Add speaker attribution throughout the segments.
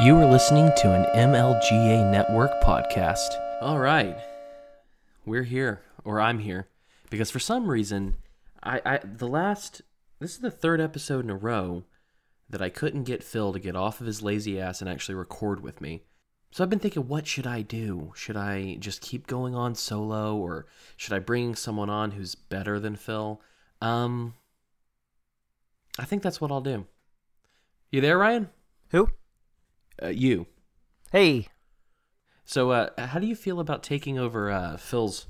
Speaker 1: You are listening to an MLGA Network podcast. All right. We're here, or I'm here, because for some reason, I, I the last this is the third episode in a row that I couldn't get Phil to get off of his lazy ass and actually record with me. So I've been thinking, what should I do? Should I just keep going on solo, or should I bring someone on who's better than Phil? Um, I think that's what I'll do. You there, Ryan?
Speaker 2: Who?
Speaker 1: Uh, you.
Speaker 2: Hey.
Speaker 1: So, uh, how do you feel about taking over uh, Phil's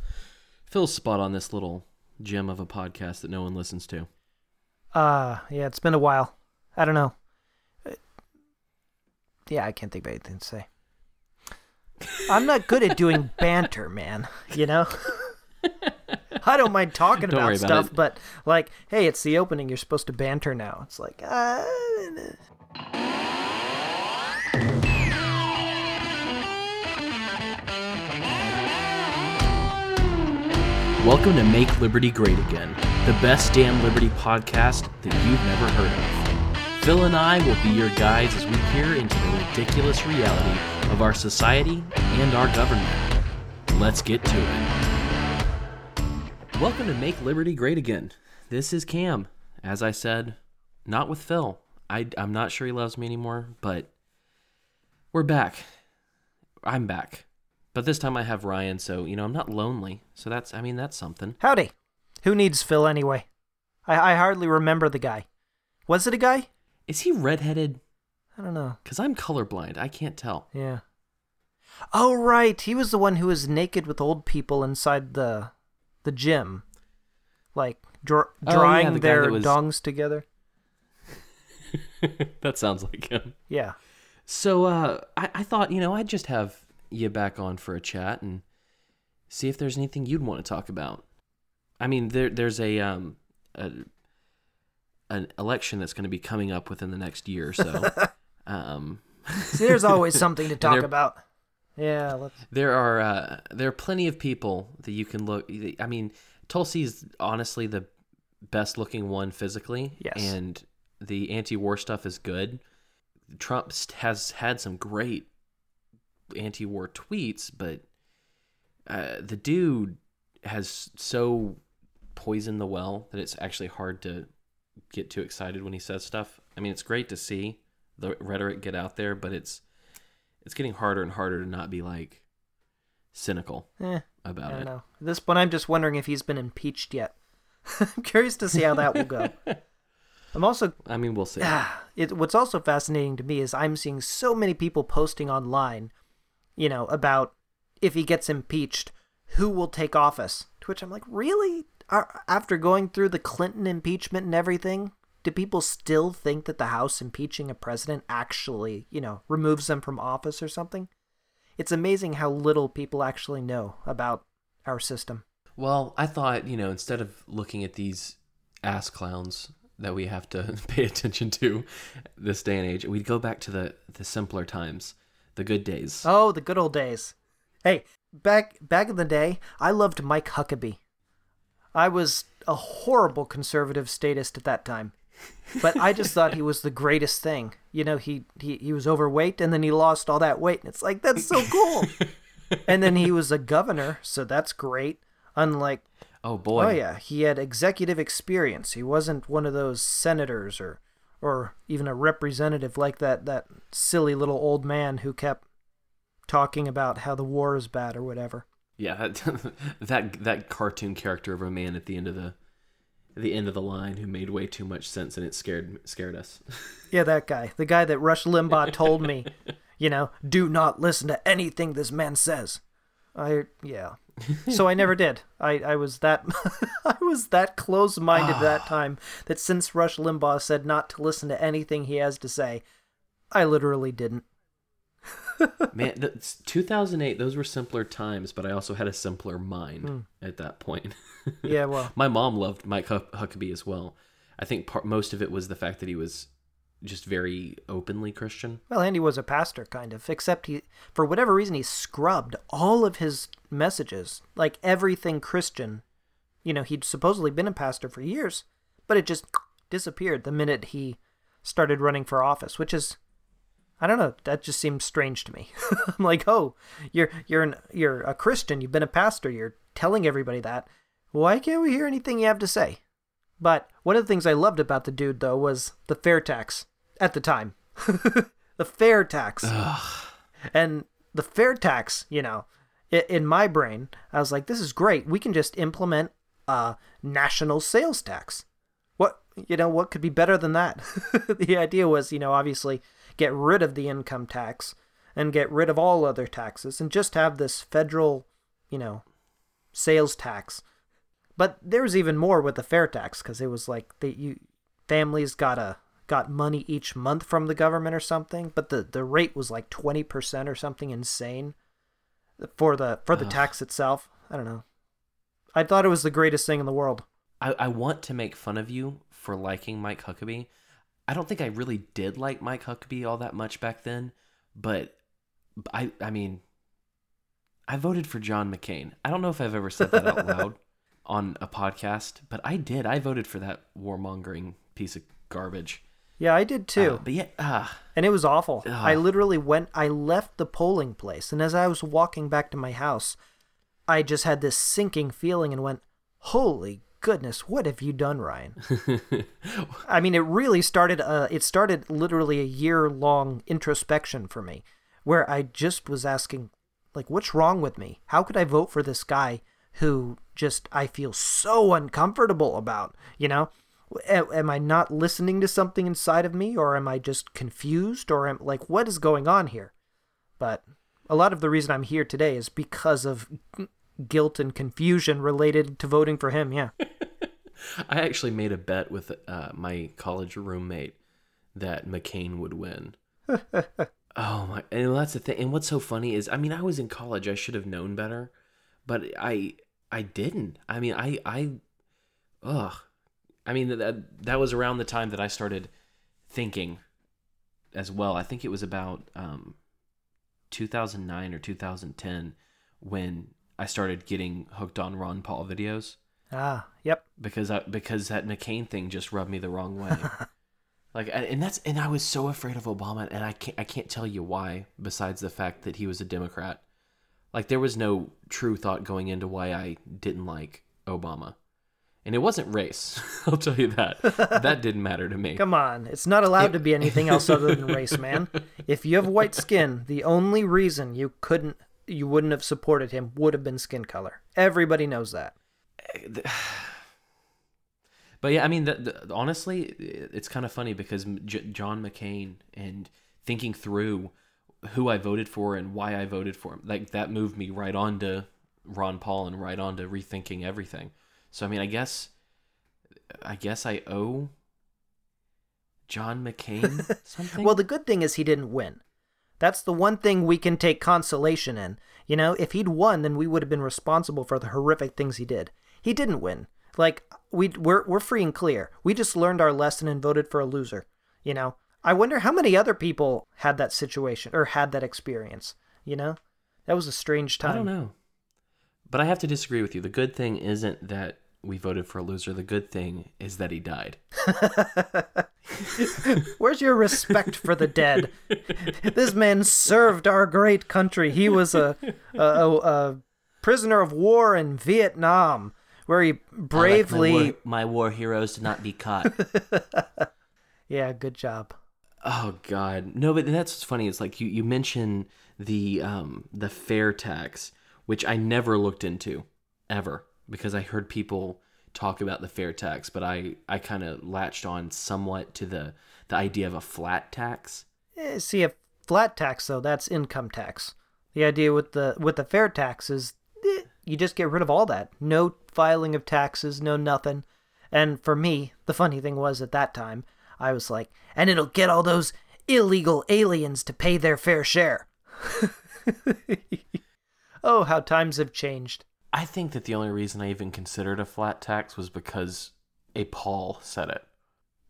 Speaker 1: Phil's spot on this little gem of a podcast that no one listens to?
Speaker 2: Uh, yeah, it's been a while. I don't know. Uh, Yeah, I can't think of anything to say. I'm not good at doing banter, man. You know? I don't mind talking
Speaker 1: Don't
Speaker 2: about
Speaker 1: about
Speaker 2: stuff,
Speaker 1: it.
Speaker 2: but like, hey, it's the opening. You're supposed to banter now. It's like, uh,
Speaker 1: Welcome to Make Liberty Great Again, the best damn Liberty podcast that you've never heard of. Phil and I will be your guides as we peer into the ridiculous reality of our society and our government. Let's get to it. Welcome to Make Liberty Great Again. This is Cam. As I said, not with Phil. I, I'm not sure he loves me anymore, but we're back. I'm back. But this time I have Ryan, so, you know, I'm not lonely. So that's, I mean, that's something.
Speaker 2: howdy. Who needs Phil anyway? I, I hardly remember the guy. Was it a guy?
Speaker 1: Is he redheaded?
Speaker 2: I don't know.
Speaker 1: Because I'm colorblind. I can't tell.
Speaker 2: Yeah. Oh right, he was the one who was naked with old people inside the the gym, like dr-
Speaker 1: Oh, yeah,
Speaker 2: drawing
Speaker 1: the
Speaker 2: their
Speaker 1: was-
Speaker 2: dongs together.
Speaker 1: that sounds like him.
Speaker 2: Yeah.
Speaker 1: So uh, I, I thought, you know, I'd just have you back on for a chat and see if there's anything you'd want to talk about. I mean, there there's a um a, an election that's going to be coming up within the next year or so. um,
Speaker 2: See, there's always something to talk
Speaker 1: there-
Speaker 2: about. Yeah. Let's.
Speaker 1: there are uh, there are plenty of people that you can look. I mean, Tulsi's honestly the best looking one physically,
Speaker 2: Yes.
Speaker 1: and the anti-war stuff is good. Trump has had some great anti-war tweets, but uh, the dude has so poisoned the well that it's actually hard to get too excited when he says stuff. I mean, it's great to see the rhetoric get out there, but it's it's getting harder and harder to not be like cynical
Speaker 2: Eh,
Speaker 1: about
Speaker 2: I don't
Speaker 1: it.
Speaker 2: know. At this point, I'm just wondering if he's been impeached yet. I'm curious to see how that will go. I'm also
Speaker 1: I mean, we'll see.
Speaker 2: Ah, it, what's also fascinating to me is I'm seeing so many people posting online, you know, about if he gets impeached, who will take office. To which I'm like, really? After going through the Clinton impeachment and everything, do people still think that the House impeaching a president actually, you know, removes them from office or something? It's amazing how little people actually know about our system.
Speaker 1: Well, I thought, you know, instead of looking at these ass clowns that we have to pay attention to this day and age, we'd go back to the, the simpler times, the good days.
Speaker 2: Oh, the good old days. Hey, back back in the day, I loved Mike Huckabee. I was a horrible conservative statist at that time. But I just thought he was the greatest thing. You know, he, he he was overweight and then he lost all that weight and it's like that's so cool. and then he was a governor, so that's great. Unlike
Speaker 1: Oh boy.
Speaker 2: Oh yeah, he had executive experience. He wasn't one of those senators or or even a representative like that that silly little old man who kept talking about how the war is bad or whatever.
Speaker 1: Yeah, that, that that cartoon character of a man at the end of the the end of the line who made way too much sense and it scared scared us.
Speaker 2: Yeah, that guy. The guy that Rush Limbaugh told me, you know, do not listen to anything this man says. I yeah. So I never did. I, I was that I was that close minded at that time that since Rush Limbaugh said not to listen to anything he has to say, I literally didn't.
Speaker 1: Man, that's 2008, those were simpler times, but I also had a simpler mind
Speaker 2: Hmm.
Speaker 1: at that point.
Speaker 2: Yeah, well,
Speaker 1: My mom loved Mike Huckabee as well. I think part, most of it was the fact that he was just very openly Christian.
Speaker 2: well, Andy was a pastor, kind of. Except he, for whatever reason, he scrubbed all of his messages, like everything Christian. You know, he'd supposedly been a pastor for years, but it just disappeared the minute he started running for office, which is I don't know. That just seems strange to me. I'm like, oh, you're you're an, you're a Christian. You've been a pastor. You're telling everybody that. Why can't we hear anything you have to say? But one of the things I loved about the dude though was the fair tax at the time. the fair tax. And the fair tax, you know, in my brain, I was like, this is great. We can just implement a national sales tax. What, you know, what could be better than that? the idea was, you know, obviously get rid of the income tax and get rid of all other taxes and just have this federal, you know, sales tax. But there was even more with the fair tax because it was like the you families got a got money each month from the government or something, but the the rate was like twenty percent or something insane for the for the
Speaker 1: Ugh.
Speaker 2: tax itself. I don't know. I thought it was the greatest thing in the world.
Speaker 1: I, I want to make fun of you for liking Mike Huckabee. I don't think I really did like Mike Huckabee all that much back then, but I I mean I voted for John McCain. I don't know if I've ever said that out loud on a podcast, but I did. I voted for that warmongering piece of garbage.
Speaker 2: Yeah, I did too.
Speaker 1: Uh, but yeah, uh,
Speaker 2: and it was awful.
Speaker 1: Ugh.
Speaker 2: I literally went, I left the polling place, and as I was walking back to my house, I just had this sinking feeling and went, Holy goodness, what have you done, Ryan? I mean, it really started, uh, it started literally a year long introspection for me where I just was asking, like, what's wrong with me? How could I vote for this guy who just I feel so uncomfortable about, you know? Am I not listening to something inside of me, or am I just confused, or am like what is going on here? But a lot of the reason I'm here today is because of guilt and confusion related to voting for him. Yeah,
Speaker 1: I actually made a bet with uh, my college roommate that McCain would win. oh my! And that's the thing. And what's so funny is, I mean, I was in college. I should have known better, but I I didn't. I mean, I I ugh. I mean that that was around the time that I started thinking as well. I think it was about um, 2009 or 2010 when I started getting hooked on Ron Paul videos
Speaker 2: ah, yep.
Speaker 1: because I, because that McCain thing just rubbed me the wrong way. like, and and that's and I was so afraid of Obama, and I can't I can't tell you why. Besides the fact that he was a Democrat, like there was no true thought going into why I didn't like Obama, and it wasn't race. I'll tell you that. that didn't matter to me.
Speaker 2: Come on, it's not allowed to be anything else other than race, man. If you have white skin, the only reason you couldn't, you wouldn't have supported him would have been skin color. Everybody knows that.
Speaker 1: But yeah, I mean, the, the, honestly, it's kind of funny because J- John McCain and thinking through who I voted for and why I voted for him, like that moved me right on to Ron Paul and right on to rethinking everything. So I mean, I guess, I guess I owe John McCain something.
Speaker 2: Well, the good thing is he didn't win. That's the one thing we can take consolation in. You know, if he'd won, then we would have been responsible for the horrific things he did. He didn't win. Like we we're we're free and clear. We just learned our lesson and voted for a loser. You know, I wonder how many other people had that situation or had that experience. You know, that was a strange time.
Speaker 1: I don't know. But I have to disagree with you. The good thing isn't that we voted for a loser. The good thing is that he died.
Speaker 2: Where's your respect for the dead? this man served our great country. He was a a, a, a prisoner of war in Vietnam, where he bravely.
Speaker 1: I like my, war, my war heroes to not be caught.
Speaker 2: Yeah, good job.
Speaker 1: Oh God, no! But that's what's funny. It's like you you mention the um the fair tax, which I never looked into ever because I heard people talk about the fair tax, but I I kind of latched on somewhat to the the idea of a flat tax.
Speaker 2: Eh, see, a flat tax though, that's income tax. The idea with the with the fair tax is eh, you just get rid of all that. No filing of taxes, no nothing. And for me, the funny thing was at that time, I was like, and it'll get all those illegal aliens to pay their fair share. oh, how times have changed.
Speaker 1: I think that the only reason I even considered a flat tax was because a Paul said it.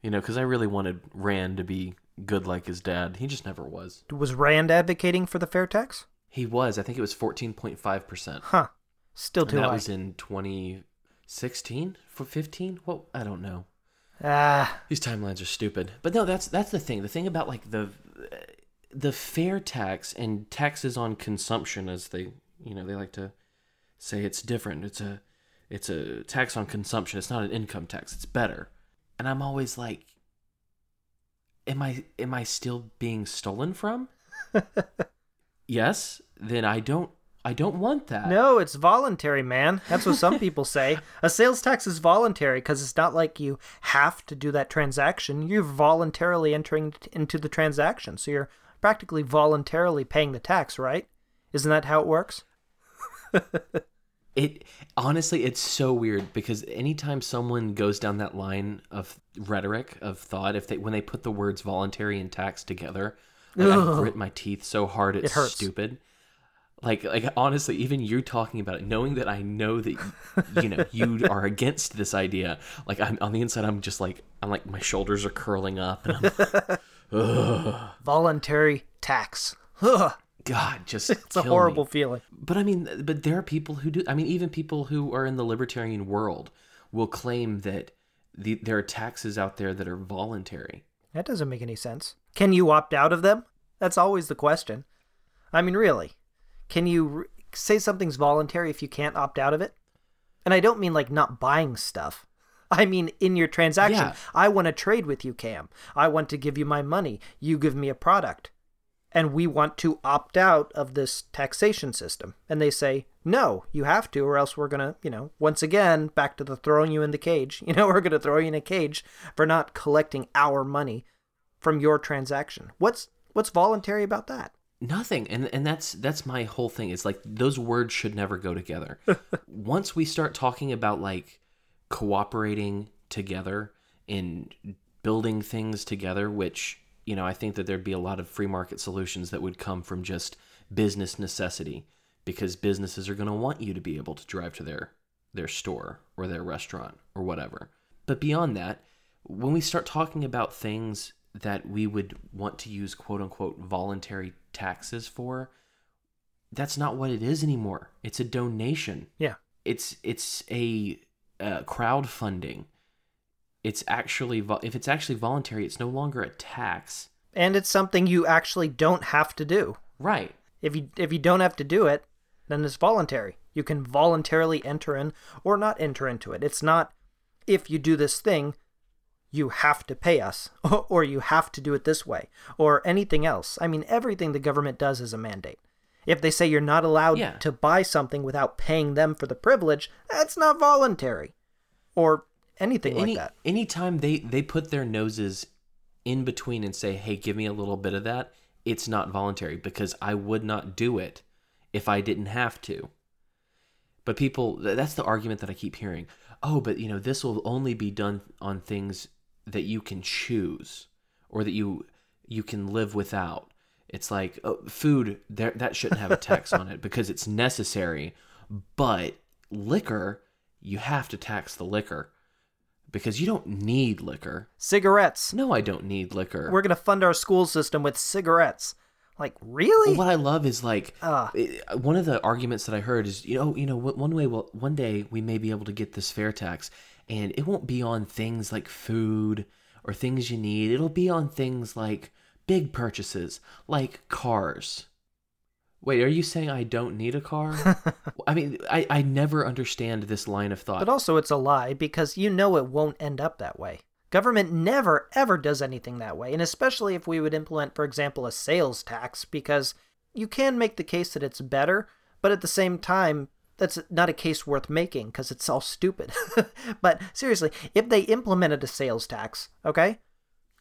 Speaker 1: You know, because I really wanted Rand to be good like his dad. He just never was.
Speaker 2: Was Rand advocating for the fair tax?
Speaker 1: He was. I think it was 14.5%.
Speaker 2: Huh. Still
Speaker 1: And
Speaker 2: too
Speaker 1: that
Speaker 2: high.
Speaker 1: was in 2016 for 15? Well, I don't know.
Speaker 2: Ah,
Speaker 1: These timelines are stupid. But no, that's that's the thing. The thing about like the the fair tax and taxes on consumption as they you know they like to say it's different. It's a it's a tax on consumption. It's not an income tax. It's better. And i'm always like am i am i still being stolen from? Yes then i don't i don't want that
Speaker 2: No, it's voluntary, man. That's what some people say. A sales tax is voluntary because it's not like you have to do that transaction. You're voluntarily entering into the transaction. So you're practically voluntarily paying the tax, right? Isn't that how it works?
Speaker 1: it honestly it's so weird because anytime someone goes down that line of rhetoric of thought if they when they put the words voluntary and tax together like, i grit my teeth so hard it's
Speaker 2: It hurts.
Speaker 1: stupid like like honestly even you talking about it knowing that i know that you know you are against this idea like i'm on the inside i'm just like i'm like my shoulders are curling up and i'm
Speaker 2: Voluntary tax. Ugh,
Speaker 1: god just
Speaker 2: it's a horrible feeling.
Speaker 1: But I mean, but there are people who do. I mean, even people who are in the libertarian world will claim that the, there are taxes out there that are voluntary.
Speaker 2: That doesn't make any sense. Can you opt out of them? That's always the question. I mean, really. Can you re- say something's voluntary if you can't opt out of it? And I don't mean like not buying stuff. I mean, in your transaction,
Speaker 1: Yeah.
Speaker 2: I want to trade with you, Cam. I want to give you my money. You give me a product. And we want to opt out of this taxation system. And they say, no, you have to, or else we're going to, you know, once again, back to the throwing you in the cage. You know, we're going to throw you in a cage for not collecting our money from your transaction. What's what's voluntary about that?
Speaker 1: Nothing, and and that's that's my whole thing. It's like those words should never go together. Once we start talking about like cooperating together and building things together, which you know I think that there'd be a lot of free market solutions that would come from just business necessity, because businesses are going to want you to be able to drive to their their store or their restaurant or whatever. But beyond that, when we start talking about things that we would want to use quote unquote voluntary taxes for, that's not what it is anymore. It's a donation.
Speaker 2: Yeah.
Speaker 1: It's it's a uh, crowdfunding. It's actually if it's actually voluntary, it's no longer a tax.
Speaker 2: And it's something you actually don't have to do.
Speaker 1: Right.
Speaker 2: If you if you don't have to do it, then it's voluntary. You can voluntarily enter in or not enter into it. It's not if you do this thing, you have to pay us or you have to do it this way or anything else. I mean, everything the government does is a mandate. If they say you're not allowed
Speaker 1: Yeah.
Speaker 2: to buy something without paying them for the privilege, that's not voluntary. Or anything
Speaker 1: Any
Speaker 2: like that.
Speaker 1: anytime they they put their noses in between and say, "Hey, give me a little bit of that," it's not voluntary because I would not do it if I didn't have to. But people, that's the argument that I keep hearing. Oh, but you know, this will only be done on things that you can choose or that you you can live without. It's like oh, food there that shouldn't have a tax on it because it's necessary, but liquor you have to tax the liquor because you don't need liquor.
Speaker 2: Cigarettes.
Speaker 1: No, I don't need liquor.
Speaker 2: We're going to fund our school system with cigarettes. Like, really?
Speaker 1: Well, what I love is like
Speaker 2: Ah.
Speaker 1: it- one of the arguments that I heard is you know you know one one way well one day we may be able to get this fair tax and it won't be on things like food or things you need. It'll be on things like big purchases like cars. Wait, are you saying I don't need a car? I mean, I, I never understand this line of thought.
Speaker 2: But also, it's a lie because you know it won't end up that way. Government never, ever does anything that way, and especially if we would implement, for example, a sales tax, because you can make the case that it's better, but at the same time, that's not a case worth making because it's all stupid. but seriously, if they implemented a sales tax, okay,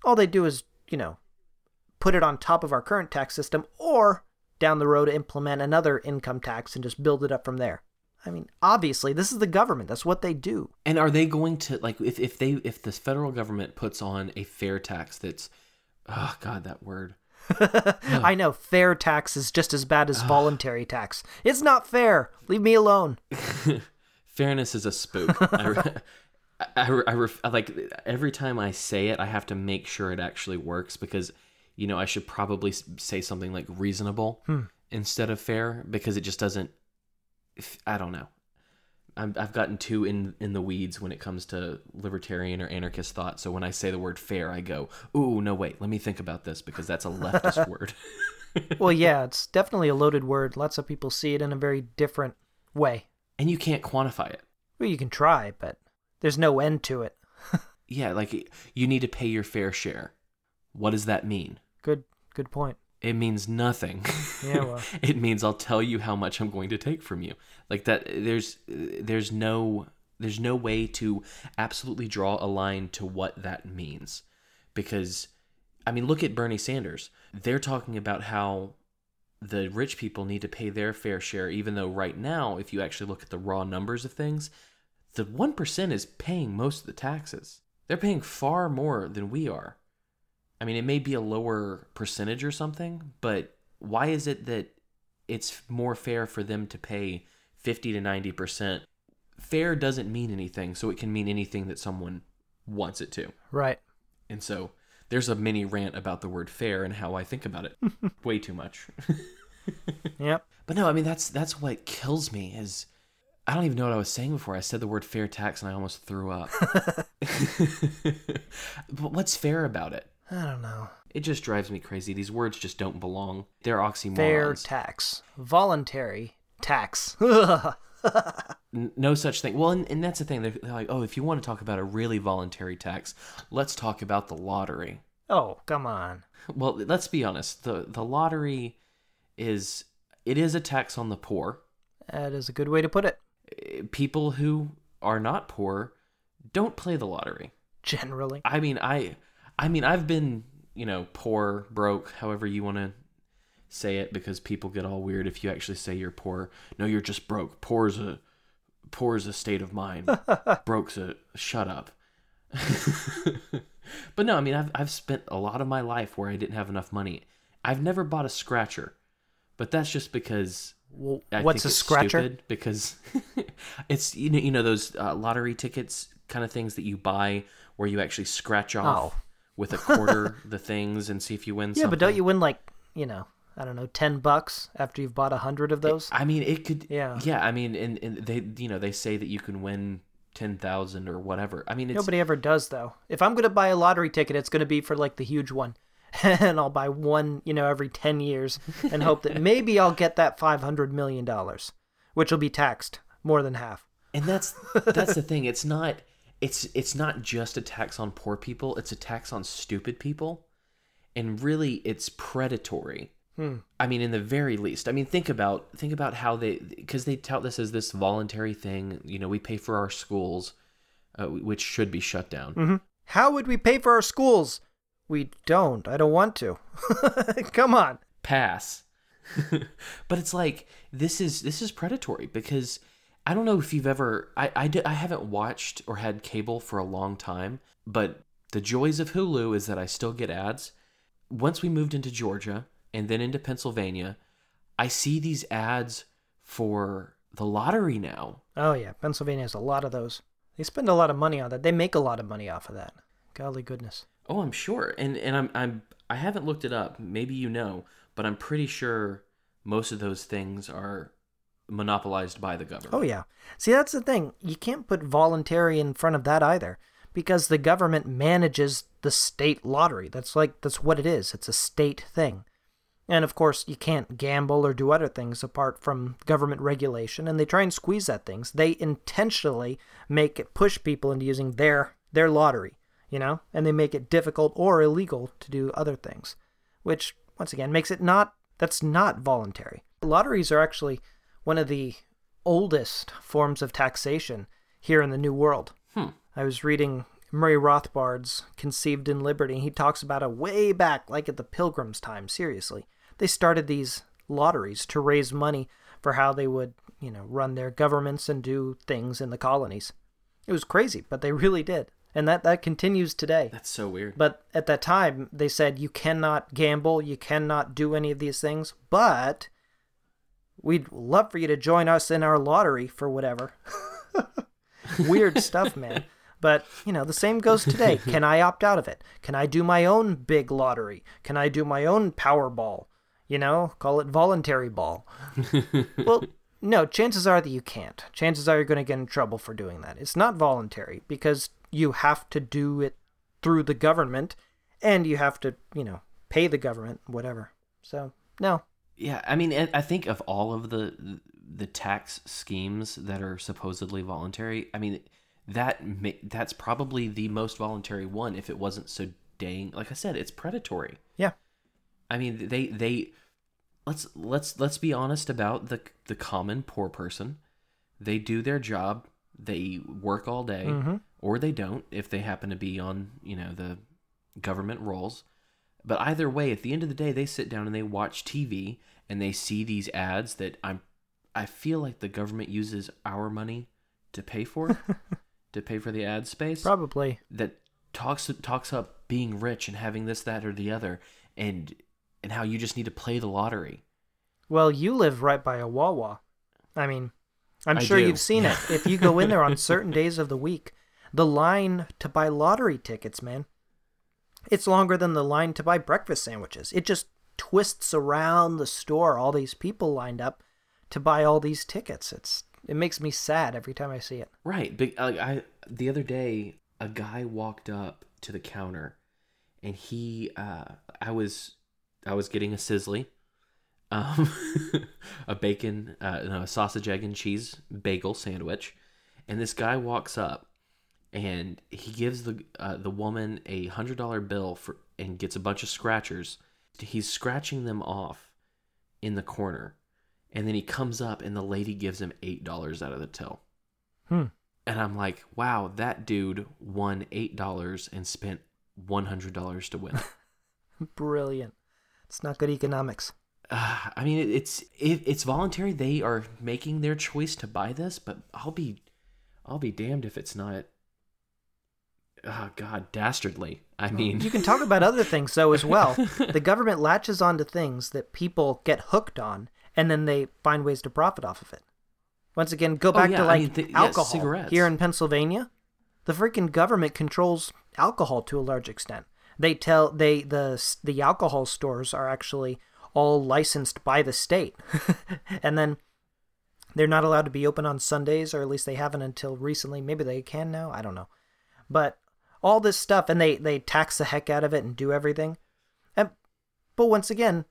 Speaker 2: all they do is, you know, put it on top of our current tax system or down the road implement another income tax and just build it up from there. I mean, obviously, this is the government. That's what they do.
Speaker 1: And are they going to like if, if they if the federal government puts on a fair tax that's oh god that word
Speaker 2: I know fair tax is just as bad as voluntary tax. It's not fair. Leave me alone.
Speaker 1: fairness is a spook. I, re- I, I, I ref- like every time I say it, I have to make sure it actually works because you know I should probably say something like reasonable hmm. instead of fair because it just doesn't. I don't know. I'm, I've gotten too in in the weeds when it comes to libertarian or anarchist thought. So when I say the word fair, I go, "Ooh, no, wait, let me think about this because that's a leftist word."
Speaker 2: well, yeah, it's definitely a loaded word. Lots of people see it in a very different way.
Speaker 1: and you can't quantify it.
Speaker 2: Well, you can try, but there's no end to it.
Speaker 1: Yeah, like you need to pay your fair share. What does that mean?
Speaker 2: Good, good point.
Speaker 1: It means nothing.
Speaker 2: Yeah, well.
Speaker 1: it means I'll tell you how much I'm going to take from you. Like that there's there's no there's no way to absolutely draw a line to what that means. Because I mean, look at Bernie Sanders. They're talking about how the rich people need to pay their fair share even though right now if you actually look at the raw numbers of things, the 1% is paying most of the taxes. They're paying far more than we are. I mean, it may be a lower percentage or something, but why is it that it's more fair for them to pay 50 to 90%? Fair doesn't mean anything, so it can mean anything that someone wants it to.
Speaker 2: Right.
Speaker 1: And so there's a mini rant about the word fair and how I think about it. Way too much.
Speaker 2: Yep.
Speaker 1: But no, I mean that's that's what kills me is I don't even know what I was saying before. I said the word fair tax and I almost threw up. but what's fair about it?
Speaker 2: I don't know.
Speaker 1: It just drives me crazy. These words just don't belong. They're oxymorons.
Speaker 2: Fair tax. Voluntary tax.
Speaker 1: N- no such thing. Well, and, and that's the thing. They're, they're like, oh, if you want to talk about a really voluntary tax, let's talk about the lottery.
Speaker 2: oh, come on.
Speaker 1: Well, let's be honest. the The lottery is it is a tax on the poor.
Speaker 2: That is a good way to put it.
Speaker 1: Eh, People who are not poor don't play the lottery.
Speaker 2: Generally.
Speaker 1: I mean, I, I mean, I've been, you know, poor, broke, however you want to say it, because people get all weird if you actually say you're poor. No, you're just broke. Poor is a, poor is a state of mind. Broke's a shut up. but no, I mean, I've I've spent a lot of my life where I didn't have enough money. I've never bought a scratcher, but that's just because
Speaker 2: Well,
Speaker 1: I
Speaker 2: what's a scratcher?
Speaker 1: stupid because it's you know you know those uh, lottery tickets kind of things that you buy where you actually scratch off
Speaker 2: Oh.
Speaker 1: With a quarter the things and see if you win.
Speaker 2: Yeah, but don't you win like, you know, I don't know, 10 bucks after you've bought a 100 of those?
Speaker 1: I mean, it could.
Speaker 2: Yeah.
Speaker 1: Yeah. I mean, and, and they you know they say that you can win ten thousand or whatever. I mean, it's
Speaker 2: Nobody ever does, though. If I'm going to buy a lottery ticket, it's going to be for like the huge one. and I'll buy one, you know, every 10 years and hope that maybe I'll get that $500 million, which will be taxed more than half.
Speaker 1: and that's that's the thing. It's not it's it's not just a tax on poor people. It's a tax on stupid people, and really, it's predatory. I mean, in the very least. I mean, think about think about how they because they tout this as this voluntary thing. You know, we pay for our schools, uh, which should be shut down.
Speaker 2: How would we pay for our schools? We don't. I don't want to. Come on.
Speaker 1: pass but it's like this is this is predatory because i don't know if you've ever I, I di- I haven't watched or had cable for a long time but the joys of hulu is that i still get ads once we moved into georgia and then into pennsylvania i see these ads for the lottery now
Speaker 2: Oh, yeah. Pennsylvania has a lot of those. They spend a lot of money on that. They make a lot of money off of that. Golly goodness.
Speaker 1: oh i'm sure and and i'm i'm i haven't looked it up maybe you know but i'm pretty sure most of those things are monopolized by the government
Speaker 2: Oh, yeah. See, that's the thing. You can't put voluntary in front of that either because the government manages the state lottery. That's like, that's what it is. It's a state thing. And of course, you can't gamble or do other things apart from government regulation, and they try and squeeze at things. They intentionally make it push people into using their their lottery, you know, and they make it difficult or illegal to do other things, which once again makes it not that's not voluntary. Lotteries are actually one of the oldest forms of taxation here in the New World.
Speaker 1: Hmm.
Speaker 2: I was reading Murray Rothbard's Conceived in Liberty. He talks about it way back, like at the Pilgrims' time, seriously. They started these lotteries to raise money for how they would, you know, run their governments and do things in the colonies. It was crazy, but they really did. And that, that continues today.
Speaker 1: That's so weird.
Speaker 2: But at that time, they said you cannot gamble, you cannot do any of these things, but we'd love for you to join us in our lottery for whatever. Weird stuff, man. But, you know, the same goes today. Can I opt out of it? Can I do my own big lottery? Can I do my own Powerball? You know, call it voluntary ball. well, No, chances are that you can't. Chances are you're going to get in trouble for doing that. It's not voluntary because you have to do it through the government and you have to, you know, pay the government, whatever. So, no.
Speaker 1: Yeah, I mean, I think of all of the the tax schemes that are supposedly voluntary. I mean, that that's probably the most voluntary one. If it wasn't so dang, like I said, it's predatory.
Speaker 2: Yeah.
Speaker 1: I mean, they they let's let's let's be honest about the the common poor person. They do their job. They work all day, mm-hmm. or they don't if they happen to be on you know the government rolls. But either way, at the end of the day, they sit down and they watch TV and they see these ads that I'm. I feel like the government uses our money to pay for, to pay for the ad space
Speaker 2: Probably.
Speaker 1: that talks talks up being rich and having this, that, or the other, and and how you just need to play the lottery.
Speaker 2: Well, you live right by a Wawa. I mean, I'm
Speaker 1: I
Speaker 2: sure
Speaker 1: do.
Speaker 2: you've seen it. If you go in there on certain days of the week, the line to buy lottery tickets, man, it's longer than the line to buy breakfast sandwiches. It just twists around the store, all these people lined up to buy all these tickets. It's it makes me sad every time I see it.
Speaker 1: Right. But I the other day a guy walked up to the counter and he uh I was I was getting a Sizzli um a bacon uh no, a sausage egg and cheese bagel sandwich and this guy walks up and he gives the uh, the woman a hundred dollar bill for and gets a bunch of scratchers he's scratching them off in the corner and then he comes up and the lady gives him eight dollars out of the till
Speaker 2: Hmm.
Speaker 1: and I'm like, wow, that dude won eight dollars and spent one hundred dollars to win.
Speaker 2: Brilliant. It's not good economics.
Speaker 1: uh, I mean, it, it's it, it's voluntary. They are making their choice to buy this, but I'll be I'll be damned if it's not. Oh God, dastardly. I mean,
Speaker 2: You can talk about other things though as well. The government latches onto things that people get hooked on, and then they find ways to profit off of it. Once again, go oh, back
Speaker 1: Oh, yeah,
Speaker 2: to
Speaker 1: I
Speaker 2: like
Speaker 1: mean, th- yeah,
Speaker 2: alcohol
Speaker 1: cigarettes.
Speaker 2: here in Pennsylvania. The freaking government controls alcohol to a large extent. They tell they the the alcohol stores are actually all licensed by the state, and then they're not allowed to be open on Sundays, or at least they haven't until recently. Maybe they can now. I don't know, but all this stuff, and they they tax the heck out of it and do everything. And but once again,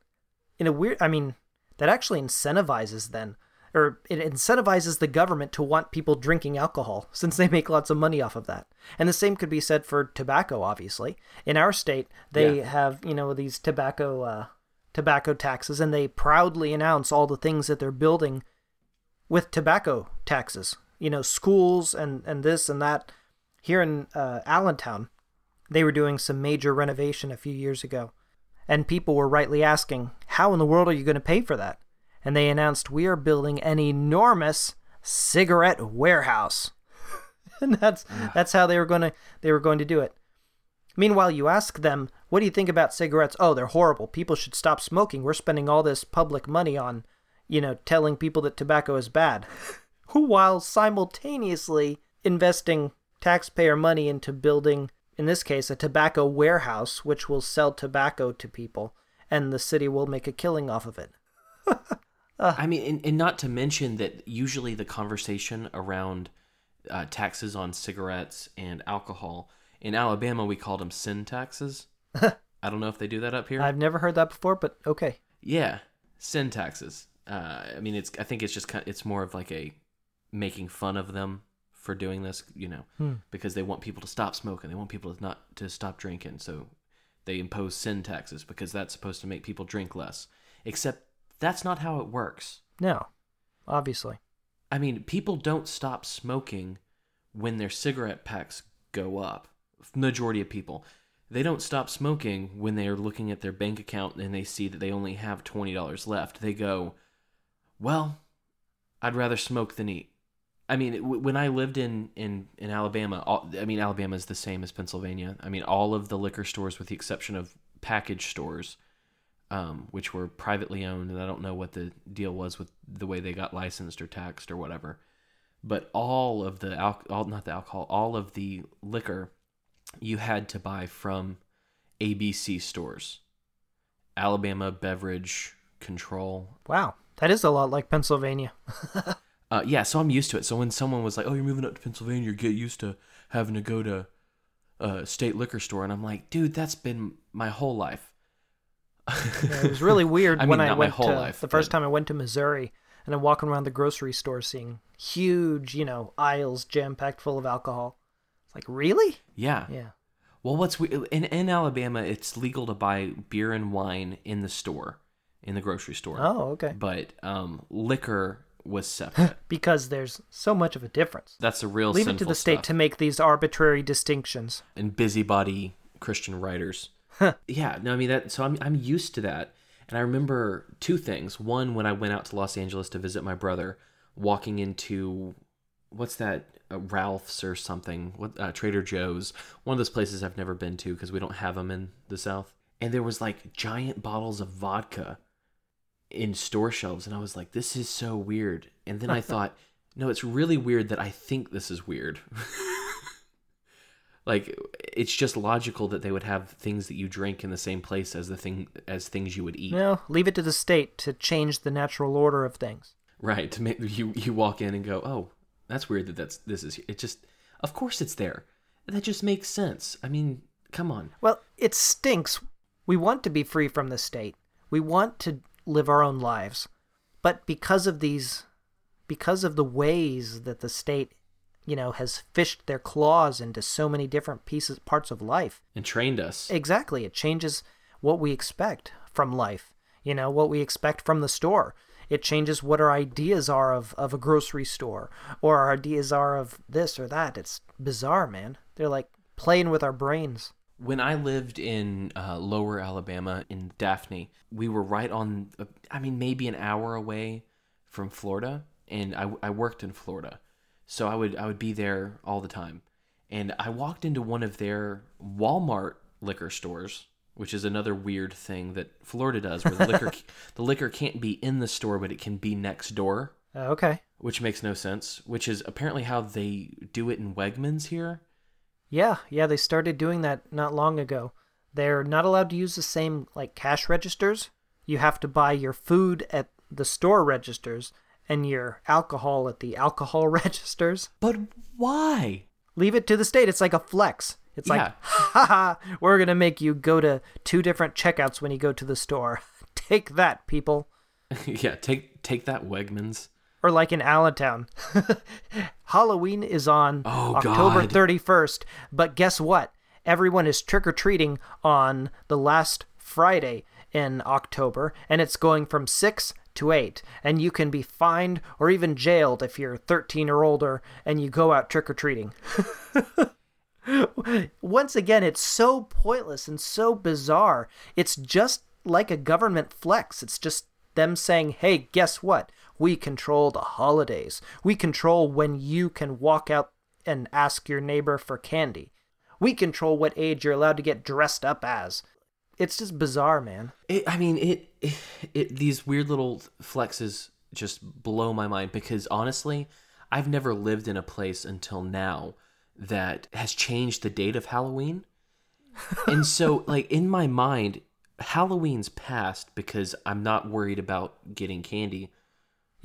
Speaker 2: in a weird, I mean, that actually incentivizes then, or it incentivizes the government to want people drinking alcohol since they make lots of money off of that. And the same could be said for tobacco. Obviously, in our state, they
Speaker 1: Yeah.
Speaker 2: have you know these tobacco uh, tobacco taxes, and they proudly announce all the things that they're building with tobacco taxes. You know, schools and and this and that. Here in uh, Allentown, they were doing some major renovation a few years ago, and people were rightly asking, "How in the world are you going to pay for that?" And they announced, "We are building an enormous cigarette warehouse." and that's that's how they were going to they were going to do it. Meanwhile, you ask them, "What do you think about cigarettes?" "Oh, they're horrible. People should stop smoking. We're spending all this public money on, you know, telling people that tobacco is bad." While simultaneously investing taxpayer money into building in this case a tobacco warehouse which will sell tobacco to people and the city will make a killing off of it.
Speaker 1: I mean, and, and not to mention that usually the conversation around uh, taxes on cigarettes and alcohol in Alabama we called them sin taxes. I don't know if they do that up here.
Speaker 2: I've never heard that before, but okay.
Speaker 1: Yeah, sin taxes. Uh, I mean, it's. I think it's just. kind It's more of like a making fun of them for doing this. You know, hmm. because they want people to stop smoking. They want people to not to stop drinking. So they impose sin taxes because that's supposed to make people drink less. Except that's not how it works.
Speaker 2: No. Obviously.
Speaker 1: I mean, people don't stop smoking when their cigarette packs go up. Majority of people. They don't stop smoking when they are looking at their bank account and they see that they only have $20 left. They go, "Well, I'd rather smoke than eat." I mean, when I lived in in in Alabama, all, I mean Alabama is the same as Pennsylvania. I mean, all of the liquor stores with the exception of package stores um, which were privately owned, and I don't know what the deal was with the way they got licensed or taxed or whatever. But all of the alcohol, not the alcohol, all of the liquor, you had to buy from ABC stores, Alabama Beverage Control.
Speaker 2: Wow. That is a lot like Pennsylvania.
Speaker 1: Uh, yeah, so I'm used to it. So when someone was like, "Oh, you're moving up to Pennsylvania, you get used to having to go to a state liquor store," and I'm like, "Dude, that's been my whole life."
Speaker 2: Yeah, it was really weird
Speaker 1: I mean,
Speaker 2: when I
Speaker 1: not my
Speaker 2: went
Speaker 1: whole
Speaker 2: to
Speaker 1: life,
Speaker 2: the first time I went to Missouri and I'm walking around the grocery store seeing huge, you know, aisles jam packed full of alcohol. It's like, really?
Speaker 1: Yeah.
Speaker 2: Yeah.
Speaker 1: Well, what's we- in in Alabama? It's legal to buy beer and wine in the store, in the grocery store.
Speaker 2: Oh, okay.
Speaker 1: But um, liquor was separate.
Speaker 2: Because there's so much of a difference.
Speaker 1: That's a real
Speaker 2: Leave it to the state
Speaker 1: stuff.
Speaker 2: to make these arbitrary distinctions.
Speaker 1: and busybody Christian writers. yeah, no, I mean that. So I'm I'm used to that, and I remember two things. One, when I went out to Los Angeles to visit my brother, walking into what's that uh, Ralph's or something, what uh, Trader Joe's, one of those places I've never been to because we don't have them in the South. And there was like giant bottles of vodka in store shelves, and I was like, this is so weird. And then I thought, no, it's really weird that I think this is weird. like it's just logical that they would have things that you drink in the same place as the thing as things you would eat
Speaker 2: No, leave it to the state to change the natural order of things.
Speaker 1: right to make you you walk in and go oh that's weird that that's this is it just of course it's there that just makes sense i mean come on
Speaker 2: Well, it stinks. We want to be free from the state. We want to live our own lives. But because of these because of the ways that the state, you know, has fished their claws into so many different pieces parts of life.
Speaker 1: and trained us
Speaker 2: Exactly. It changes what we expect from life. You know, what we expect from the store. It changes what our ideas are of, of a grocery store or our ideas are of this or that. It's bizarre, man. They're like playing with our brains.
Speaker 1: When i lived in uh, lower alabama in daphne we were right on uh, i mean maybe an hour away from florida and I, I worked in florida. So i would i would be there all the time. And i walked into one of their walmart liquor stores which is another weird thing that florida does where the liquor the liquor can't be in the store but it can be next door.
Speaker 2: Uh, okay.
Speaker 1: which makes no sense which is apparently how they do it in wegmans here
Speaker 2: Yeah, yeah, they started doing that not long ago. They're not allowed to use the same like cash registers. You have to buy your food at the store registers and your alcohol at the alcohol registers.
Speaker 1: but why
Speaker 2: Leave it to the state. It's like a flex. It's
Speaker 1: Yeah.
Speaker 2: like, haha, we're going to make you go to two different checkouts when you go to the store. Take that, people.
Speaker 1: yeah take take that wegmans
Speaker 2: Or like in Allentown. Halloween is on
Speaker 1: Oh,
Speaker 2: October
Speaker 1: God.
Speaker 2: 31st, but guess what? Everyone is trick or treating on the last Friday in October, and it's going from 6 to 8. And you can be fined or even jailed if you're 13 or older and you go out trick or treating. Once again, it's so pointless and so bizarre. It's just like a government flex. It's just them saying, hey, guess what? We control the holidays. We control when you can walk out and ask your neighbor for candy. We control what age you're allowed to get dressed up as. It's just bizarre, man.
Speaker 1: It, I mean, it, it, it. These weird little flexes just blow my mind because honestly, I've never lived in a place until now that has changed the date of Halloween, and so like in my mind, Halloween's past because I'm not worried about getting candy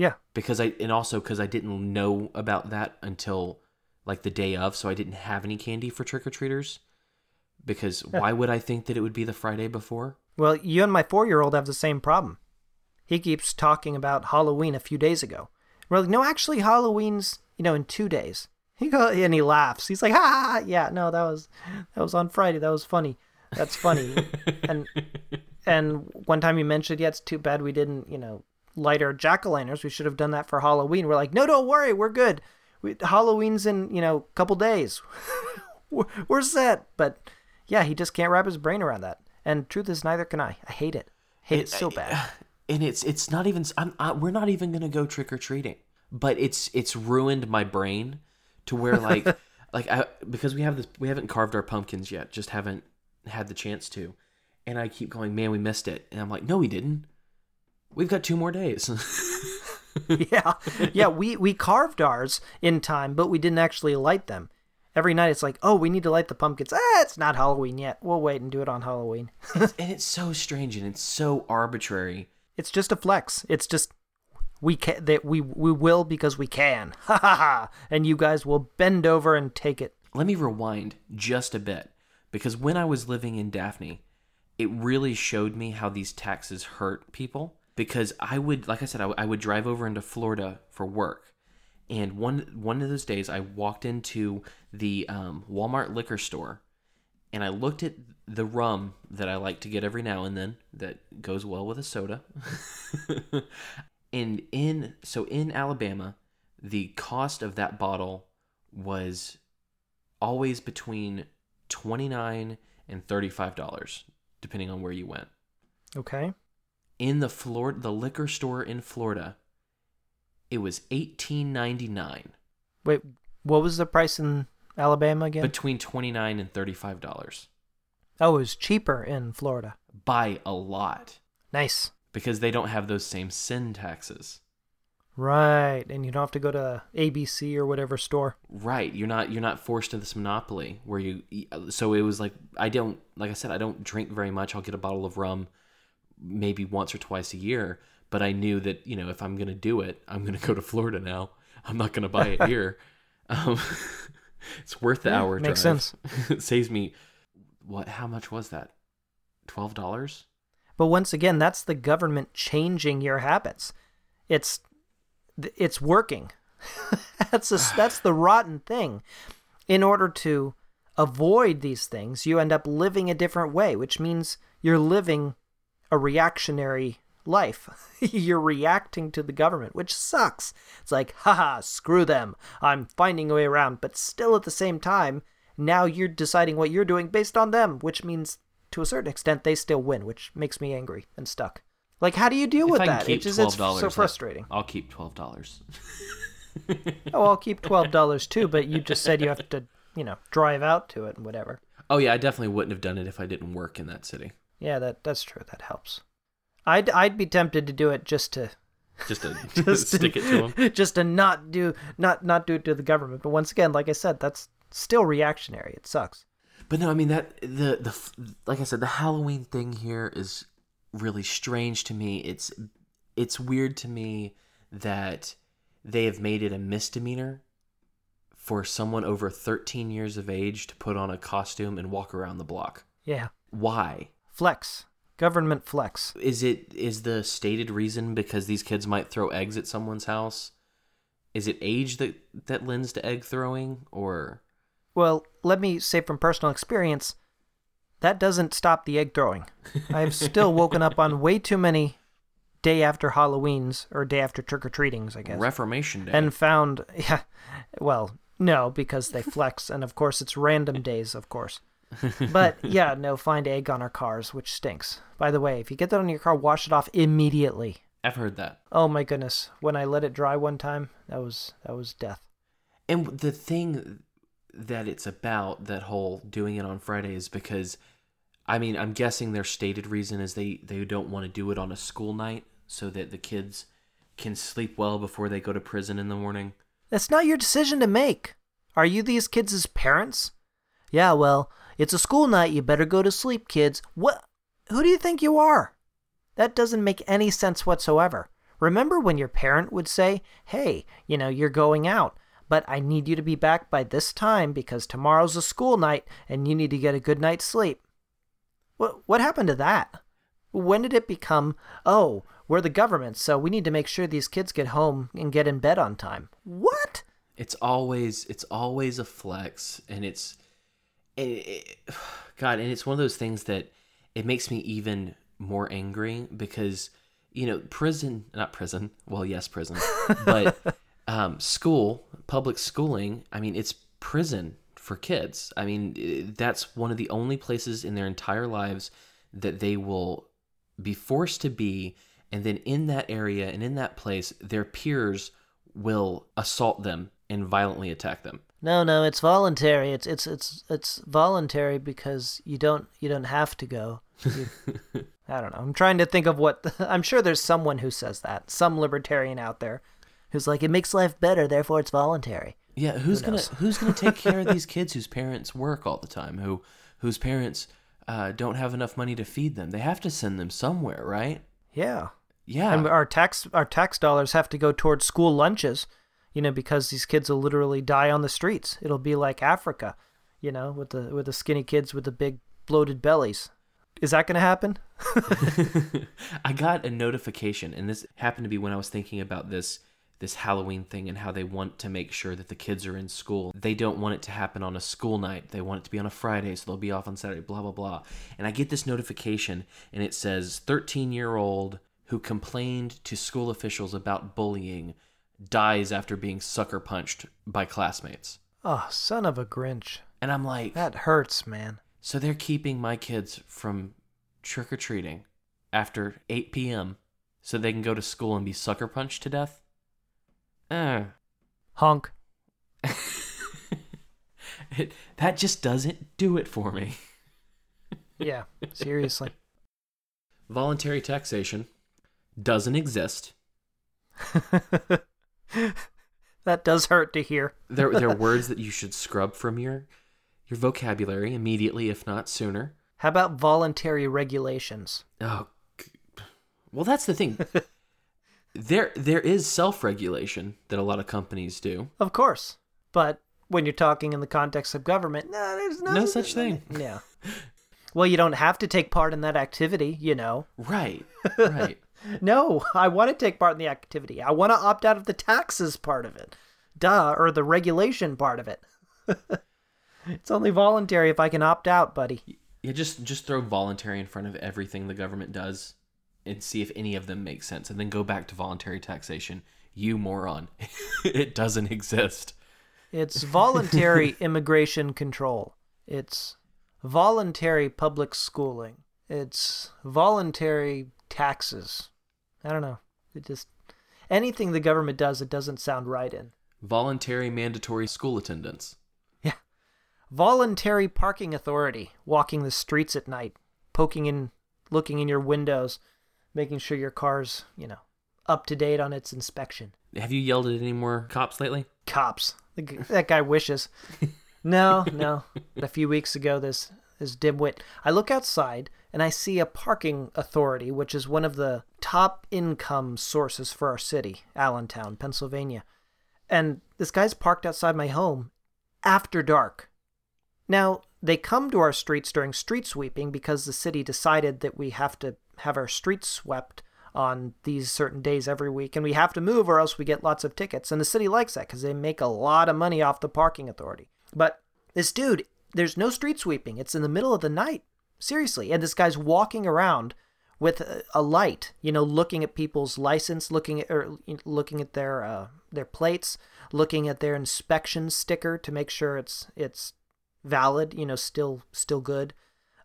Speaker 2: Yeah.
Speaker 1: because I and also because I didn't know about that until like the day of, so I didn't have any candy for trick or treaters. Because why would I think that it would be the Friday before?
Speaker 2: Well, you and my four year old have the same problem. He keeps talking about Halloween a few days ago. We're like, no, actually, Halloween's, you know, in two days. He go and he laughs. He's like, ha, ha, ha. yeah, no, that was that was on Friday. That was funny. That's funny. and and one time he mentioned, yeah, it's too bad we didn't, you know, light our jack o' lanterns. We should have done that for Halloween. We're like, no, don't worry, we're good. We, Halloween's in, you know, a couple days. we're, we're set. But yeah, he just can't wrap his brain around that. And truth is, neither can I. I hate it. Hate it, so bad.
Speaker 1: and it's it's not even I'm, I, we're not even gonna go trick or treating but it's it's ruined my brain to where like like I because we have this we haven't carved our pumpkins yet just haven't had the chance to and I keep going man we missed it and I'm like no we didn't we've got two more days
Speaker 2: yeah, yeah. We we carved ours in time, but we didn't actually light them. Every night it's like, oh, we need to light the pumpkins. Ah, it's not Halloween yet. We'll wait and do it on Halloween.
Speaker 1: and it's so strange and it's so arbitrary
Speaker 2: It's just a flex. It's just we can that we we will because we can. Ha ha ha. And you guys will bend over and take it.
Speaker 1: Let me rewind just a bit because when I was living in Daphne, it really showed me how these taxes hurt people because I would like I said I, would drive over into Florida for work. And one one of those days I walked into the um, Walmart liquor store and I looked at the rum that I like to get every now and then that goes well with a soda. and in so in Alabama, the cost of that bottle was always between 29 and 35 dollars depending on where you went.
Speaker 2: Okay.
Speaker 1: In the Florida the liquor store in Florida, it was 18.99
Speaker 2: Wait, what was the price in Alabama again?
Speaker 1: between 29 and 35 dollars
Speaker 2: oh, it was cheaper in Florida.
Speaker 1: by a lot
Speaker 2: Nice.
Speaker 1: because they don't have those same sin taxes.
Speaker 2: Right, and you don't have to go to ABC or whatever store.
Speaker 1: Right, you're not you're not forced to this monopoly where you. So it was like I don't like I said I don't drink very much. I'll get a bottle of rum, maybe once or twice a year. But I knew that you know if I'm gonna do it, I'm gonna go to Florida now. I'm not gonna buy it here. um, it's worth the
Speaker 2: Yeah,
Speaker 1: hour.
Speaker 2: makes
Speaker 1: drive.
Speaker 2: sense.
Speaker 1: it saves me. What? How much was that? Twelve dollars.
Speaker 2: But once again, that's the government changing your habits. It's it's working. that's a, that's the rotten thing. In order to avoid these things, you end up living a different way, which means you're living a reactionary life. you're reacting to the government, which sucks. It's like, haha, screw them. I'm finding a way around. But still at the same time, now you're deciding what you're doing based on them, which means to a certain extent they still win, which makes me angry and stuck. Like, how do you deal
Speaker 1: If
Speaker 2: with
Speaker 1: I
Speaker 2: that?
Speaker 1: keep
Speaker 2: It's just it's so frustrating.
Speaker 1: I'll keep twelve dollars.
Speaker 2: oh, I'll keep twelve dollars too, but you just said you have to, you know, drive out to it and whatever.
Speaker 1: Oh yeah, I definitely wouldn't have done it if I didn't work in that city.
Speaker 2: Yeah, that that's true. That helps. I'd I'd be tempted to do it just to
Speaker 1: Just to
Speaker 2: just
Speaker 1: stick it to them.
Speaker 2: just to not do not not do it to the government. But once again, like I said, that's still reactionary. It sucks.
Speaker 1: But no, I mean that the the like I said, the Halloween thing here is really strange to me. It's it's weird to me that they have made it a misdemeanor for someone over 13 years of age to put on a costume and walk around the block.
Speaker 2: Yeah,
Speaker 1: Why?
Speaker 2: Flex, government flex.
Speaker 1: Is it is the stated reason because these kids might throw eggs at someone's house? Is it age that that lends to egg throwing or
Speaker 2: Well, let me say from personal experience, that doesn't stop the egg throwing. I've still woken up on way too many day after Halloween's or day after trick or treatings, I guess.
Speaker 1: Reformation Day?
Speaker 2: and found yeah well no because they flex and of course it's random days of course but yeah no find egg on our cars which stinks. By the way if you get that on your car wash it off immediately.
Speaker 1: I've heard that.
Speaker 2: oh my goodness. When i let it dry one time that was that was death.
Speaker 1: And the thing that it's about, that whole doing it on Friday, is because, I mean, I'm guessing their stated reason is they, they don't want to do it on a school night so that the kids can sleep well before they go to prison in the morning.
Speaker 2: that's not your decision to make. Are you these kids' parents? Yeah well it's a school night you better go to sleep kids what who do you think you are That doesn't make any sense whatsoever. Remember when your parent would say, Hey, you know, you're going out, but I need you to be back by this time because tomorrow's a school night and you need to get a good night's sleep? What, what happened to that? When did it become, Oh, we're the government, so we need to make sure these kids get home and get in bed on time? What?
Speaker 1: It's always it's always a flex, and it's it, it, God, and it's one of those things that it makes me even more angry because you know prison, not prison. Well, yes, prison, but um, school, public schooling. I mean, it's prison for kids. I mean, that's one of the only places in their entire lives that they will be forced to be and then in that area and in that place their peers will assault them and violently attack them
Speaker 2: No, no, it's voluntary. It's it's it's it's voluntary because you don't you don't have to go. You- I don't know. I'm trying to think of what I'm sure there's someone who says that. Some libertarian out there who's like it makes life better, therefore it's voluntary.
Speaker 1: yeah who's
Speaker 2: Who
Speaker 1: gonna who's gonna take care of these kids whose parents work all the time who whose parents uh, don't have enough money to feed them they have to send them somewhere right
Speaker 2: Yeah.
Speaker 1: Yeah.
Speaker 2: And our tax our tax dollars have to go towards school lunches, you know, because these kids will literally die on the streets. It'll be like Africa, you know, with the with the skinny kids with the big bloated bellies. Is that going to happen?
Speaker 1: I got a notification, and this happened to be when I was thinking about this this Halloween thing and how they want to make sure that the kids are in school. They don't want it to happen on a school night. They want it to be on a Friday, so they'll be off on Saturday, blah blah blah. And I get this notification and it says 13-year-old who complained to school officials about bullying dies after being sucker punched by classmates.
Speaker 2: Oh, son of a Grinch.
Speaker 1: And I'm like,
Speaker 2: That hurts, man.
Speaker 1: so they're keeping my kids from trick or treating after 8 p.m. so they can go to school and be sucker punched to death? Uh,
Speaker 2: Honk.
Speaker 1: it, that just doesn't do it for me.
Speaker 2: Yeah, seriously.
Speaker 1: Voluntary taxation doesn't exist.
Speaker 2: that does hurt to hear.
Speaker 1: There, there are words that you should scrub from your your vocabulary immediately, if not sooner.
Speaker 2: How about voluntary regulations?
Speaker 1: Oh, well, that's the thing. there, there is self-regulation that a lot of companies do.
Speaker 2: Of course. But when you're talking in the context of government, no, there's no,
Speaker 1: No such thing.
Speaker 2: Yeah. Well, you don't have to take part in that activity, you know.
Speaker 1: Right, right.
Speaker 2: No, I want to take part in the activity. I want to opt out of the taxes part of it. Duh, or the regulation part of it. it's only voluntary if I can opt out, buddy.
Speaker 1: Yeah, just just throw voluntary in front of everything the government does, and see if any of them make sense, and then go back to voluntary taxation. You moron! it doesn't exist.
Speaker 2: It's voluntary immigration control. It's voluntary public schooling. It's voluntary taxes. I don't know. It just anything the government does it doesn't sound right in.
Speaker 1: Voluntary mandatory school attendance.
Speaker 2: Yeah. Voluntary parking authority, walking the streets at night, poking in looking in your windows, making sure your car's, you know, up to date on its inspection.
Speaker 1: Have you yelled at any more cops lately?
Speaker 2: cops. That guy wishes. No, no. A few weeks ago, this this dimwit. I look outside and I see a parking authority, which is one of the top income sources for our city, Allentown, Pennsylvania. And this guy's parked outside my home after dark. Now, they come to our streets during street sweeping because the city decided that we have to have our streets swept on these certain days every week and we have to move or else we get lots of tickets. And the city likes that because they make a lot of money off the parking authority. But this dude, there's no street sweeping. It's in the middle of the night. Seriously. And this guy's walking around with a, light, you know, looking at people's license, looking at or looking at their uh, their plates, looking at their inspection sticker to make sure it's it's valid, you know, still still good.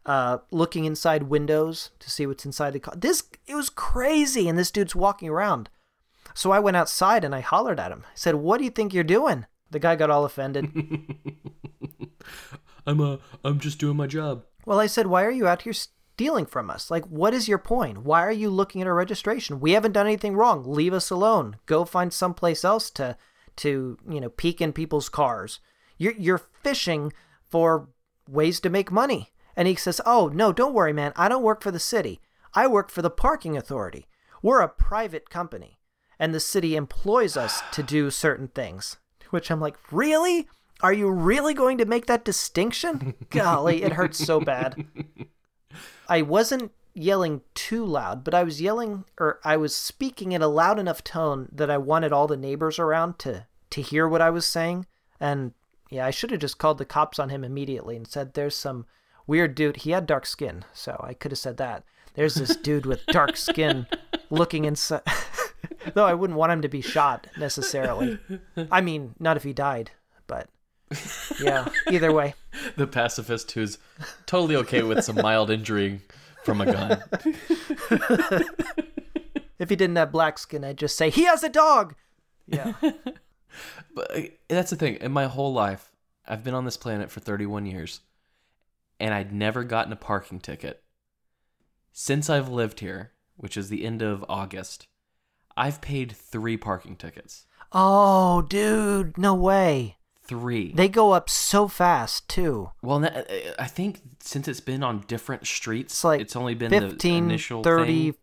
Speaker 2: Uh, looking inside windows to see what's inside the car. This it was crazy, and this dude's walking around. So I went outside and I hollered at him. I said, "What do you think you're doing?" The guy got all offended.
Speaker 1: I'm uh, I'm just doing my job.
Speaker 2: Well, I said, "Why are you out here stealing from us? Like, what is your point? Why are you looking at our registration? We haven't done anything wrong. Leave us alone. Go find someplace else to, to you know, peek in people's cars. You're you're fishing for ways to make money." And he says, "Oh no, don't worry, man. I don't work for the city. I work for the parking authority. We're a private company, and the city employs us to do certain things." Which I'm like, really? Are you really going to make that distinction? Golly, it hurts so bad. I wasn't yelling too loud, but I was yelling or I was speaking in a loud enough tone that I wanted all the neighbors around to to hear what I was saying. And yeah, I should have just called the cops on him immediately and said there's some weird dude. He had dark skin, so I could have said that. There's this dude with dark skin looking inside. Though I wouldn't want him to be shot necessarily. I mean, not if he died, but yeah, either way.
Speaker 1: The pacifist who's totally okay with some mild injury from a gun.
Speaker 2: If he didn't have black skin, I'd just say, he has a dog! Yeah.
Speaker 1: But uh, that's the thing. In my whole life, I've been on this planet for 31 years, and I'd never gotten a parking ticket. Since I've lived here, which is the end of August, I've paid three parking tickets.
Speaker 2: Oh, dude, no way.
Speaker 1: Three.
Speaker 2: They go up so fast, too.
Speaker 1: well, uh, I think since it's been on different streets,
Speaker 2: It's like
Speaker 1: it's only been
Speaker 2: 15,
Speaker 1: the initial
Speaker 2: 30,
Speaker 1: thing.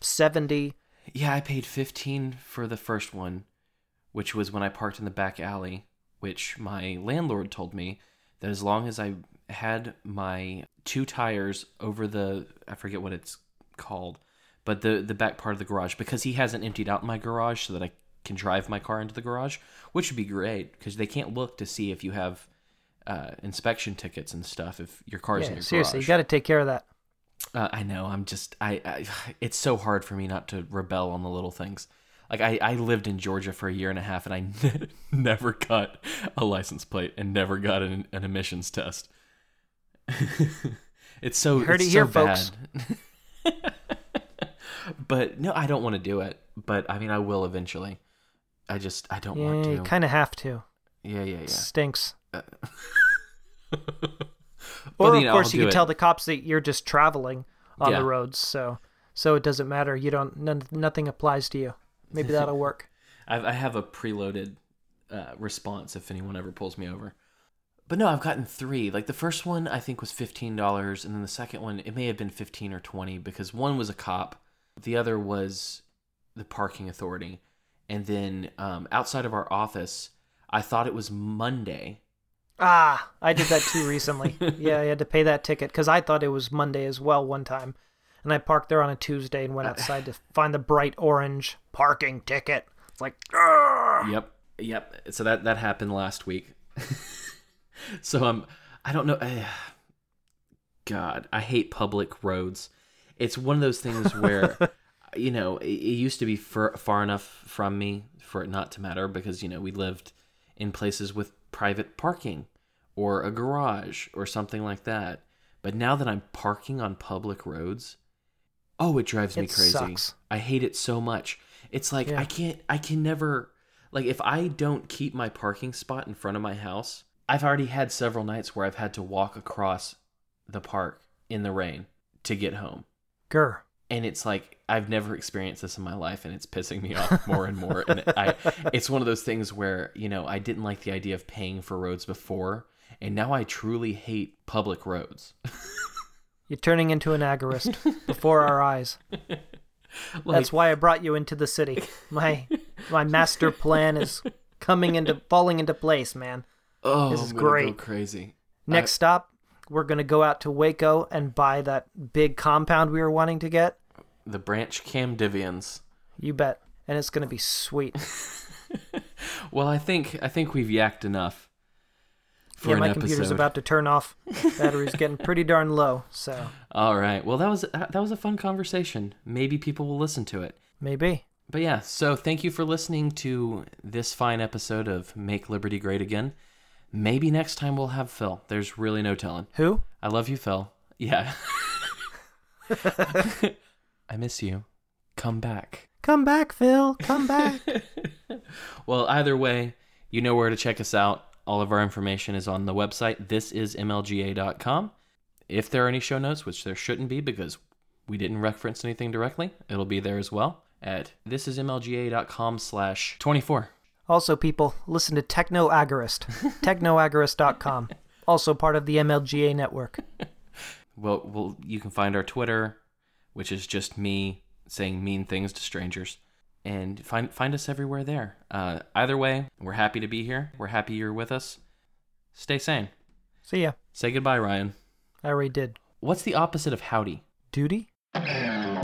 Speaker 2: 70.
Speaker 1: Yeah, I paid 15 for the first one, which was when I parked in the back alley, which my landlord told me that as long as I had my two tires over the I forget what it's called, but the the back part of the garage because he hasn't emptied out my garage so that I can drive my car into the garage, which would be great because they can't look to see if you have uh, inspection tickets and stuff if your car's in
Speaker 2: Yeah,
Speaker 1: your
Speaker 2: seriously,
Speaker 1: garage.
Speaker 2: you got to take care of that.
Speaker 1: Uh, I know. I'm just. I, I. It's so hard for me not to rebel on the little things. Like I, I lived in Georgia for a year and a half, and I ne- never got a license plate and never got an, an emissions test. it's so.
Speaker 2: You heard
Speaker 1: it's
Speaker 2: it here,
Speaker 1: so
Speaker 2: folks.
Speaker 1: but no, I don't want to do it. But I mean, I will eventually. I just. I don't want
Speaker 2: Yeah,
Speaker 1: to.
Speaker 2: you kind of have to.
Speaker 1: yeah, yeah, yeah.
Speaker 2: Stinks.
Speaker 1: Well,
Speaker 2: Or
Speaker 1: you
Speaker 2: of course
Speaker 1: I'll
Speaker 2: you can
Speaker 1: it.
Speaker 2: tell the cops that you're just traveling on
Speaker 1: Yeah.
Speaker 2: the roads, so so it doesn't matter. You don't none, nothing applies to you. Maybe that'll work.
Speaker 1: I've, I have a preloaded uh, response if anyone ever pulls me over. But no, I've gotten three. Like the first one, I think was fifteen dollars, and then the second one, it may have been fifteen or twenty because one was a cop, the other was the parking authority, and then um, outside of our office, I thought it was Monday.
Speaker 2: Ah, I did that too recently. yeah, I had to pay that ticket because I thought it was Monday as well one time, and I parked there on a Tuesday and went
Speaker 1: Uh,
Speaker 2: outside to find the bright orange parking ticket. It's like, "Grr."
Speaker 1: Yep, yep. So that that happened last week. so um, I don't know. eh, God, I hate public roads. It's one of those things where, you know, it, it used to be far, far enough from me for it not to matter because you know we lived in places with private parking or a garage or something like that. But now that I'm parking on public roads, oh, it drives me
Speaker 2: It
Speaker 1: crazy.
Speaker 2: sucks.
Speaker 1: I hate it so much. It's like
Speaker 2: Yeah.
Speaker 1: I can't I can never like if I don't keep my parking spot in front of my house, I've already had several nights where I've had to walk across the park in the rain to get home.
Speaker 2: grr.
Speaker 1: And it's like I've never experienced this in my life and it's pissing me off more and more. And I it's one of those things where, you know, I didn't like the idea of paying for roads before and now I truly hate public roads.
Speaker 2: You're turning into an agorist before our eyes.
Speaker 1: Like,
Speaker 2: That's why I brought you into the city. My my master plan is coming into falling into place, man.
Speaker 1: oh,
Speaker 2: this is
Speaker 1: I'm gonna go
Speaker 2: great.
Speaker 1: crazy.
Speaker 2: Next stop, we're gonna go out to Waco and buy that big compound we were wanting to get.
Speaker 1: The Branch Davidians.
Speaker 2: You bet. And it's gonna be sweet.
Speaker 1: Well, I think I think we've yacked enough for
Speaker 2: yeah, my
Speaker 1: episode.
Speaker 2: computer's about to turn off. Battery's getting pretty darn low, so
Speaker 1: All right. Well, that was that was a fun conversation. Maybe people will listen to it.
Speaker 2: maybe.
Speaker 1: But yeah, so thank you for listening to this fine episode of Make Liberty Great Again. Maybe next time we'll have Phil. There's really no telling.
Speaker 2: Who?
Speaker 1: I love you, Phil. Yeah. I miss you. Come back.
Speaker 2: Come back, Phil. Come back.
Speaker 1: Well, either way, you know where to check us out. All of our information is on the website, This is thisismlga.com. If there are any show notes, which there shouldn't be because we didn't reference anything directly, it'll be there as well at thisismlga.com slash 24.
Speaker 2: also, people, listen to Techno Agorist. TechnoAgorist.com. Also part of the MLGA network.
Speaker 1: Well, well, you can find our Twitter, which is just me saying mean things to strangers. And find find us everywhere there. Uh, either way, we're happy to be here. We're happy you're with us. Stay sane.
Speaker 2: See ya.
Speaker 1: Say goodbye, Ryan.
Speaker 2: I already did.
Speaker 1: What's the opposite of howdy?
Speaker 2: Duty?
Speaker 3: Thank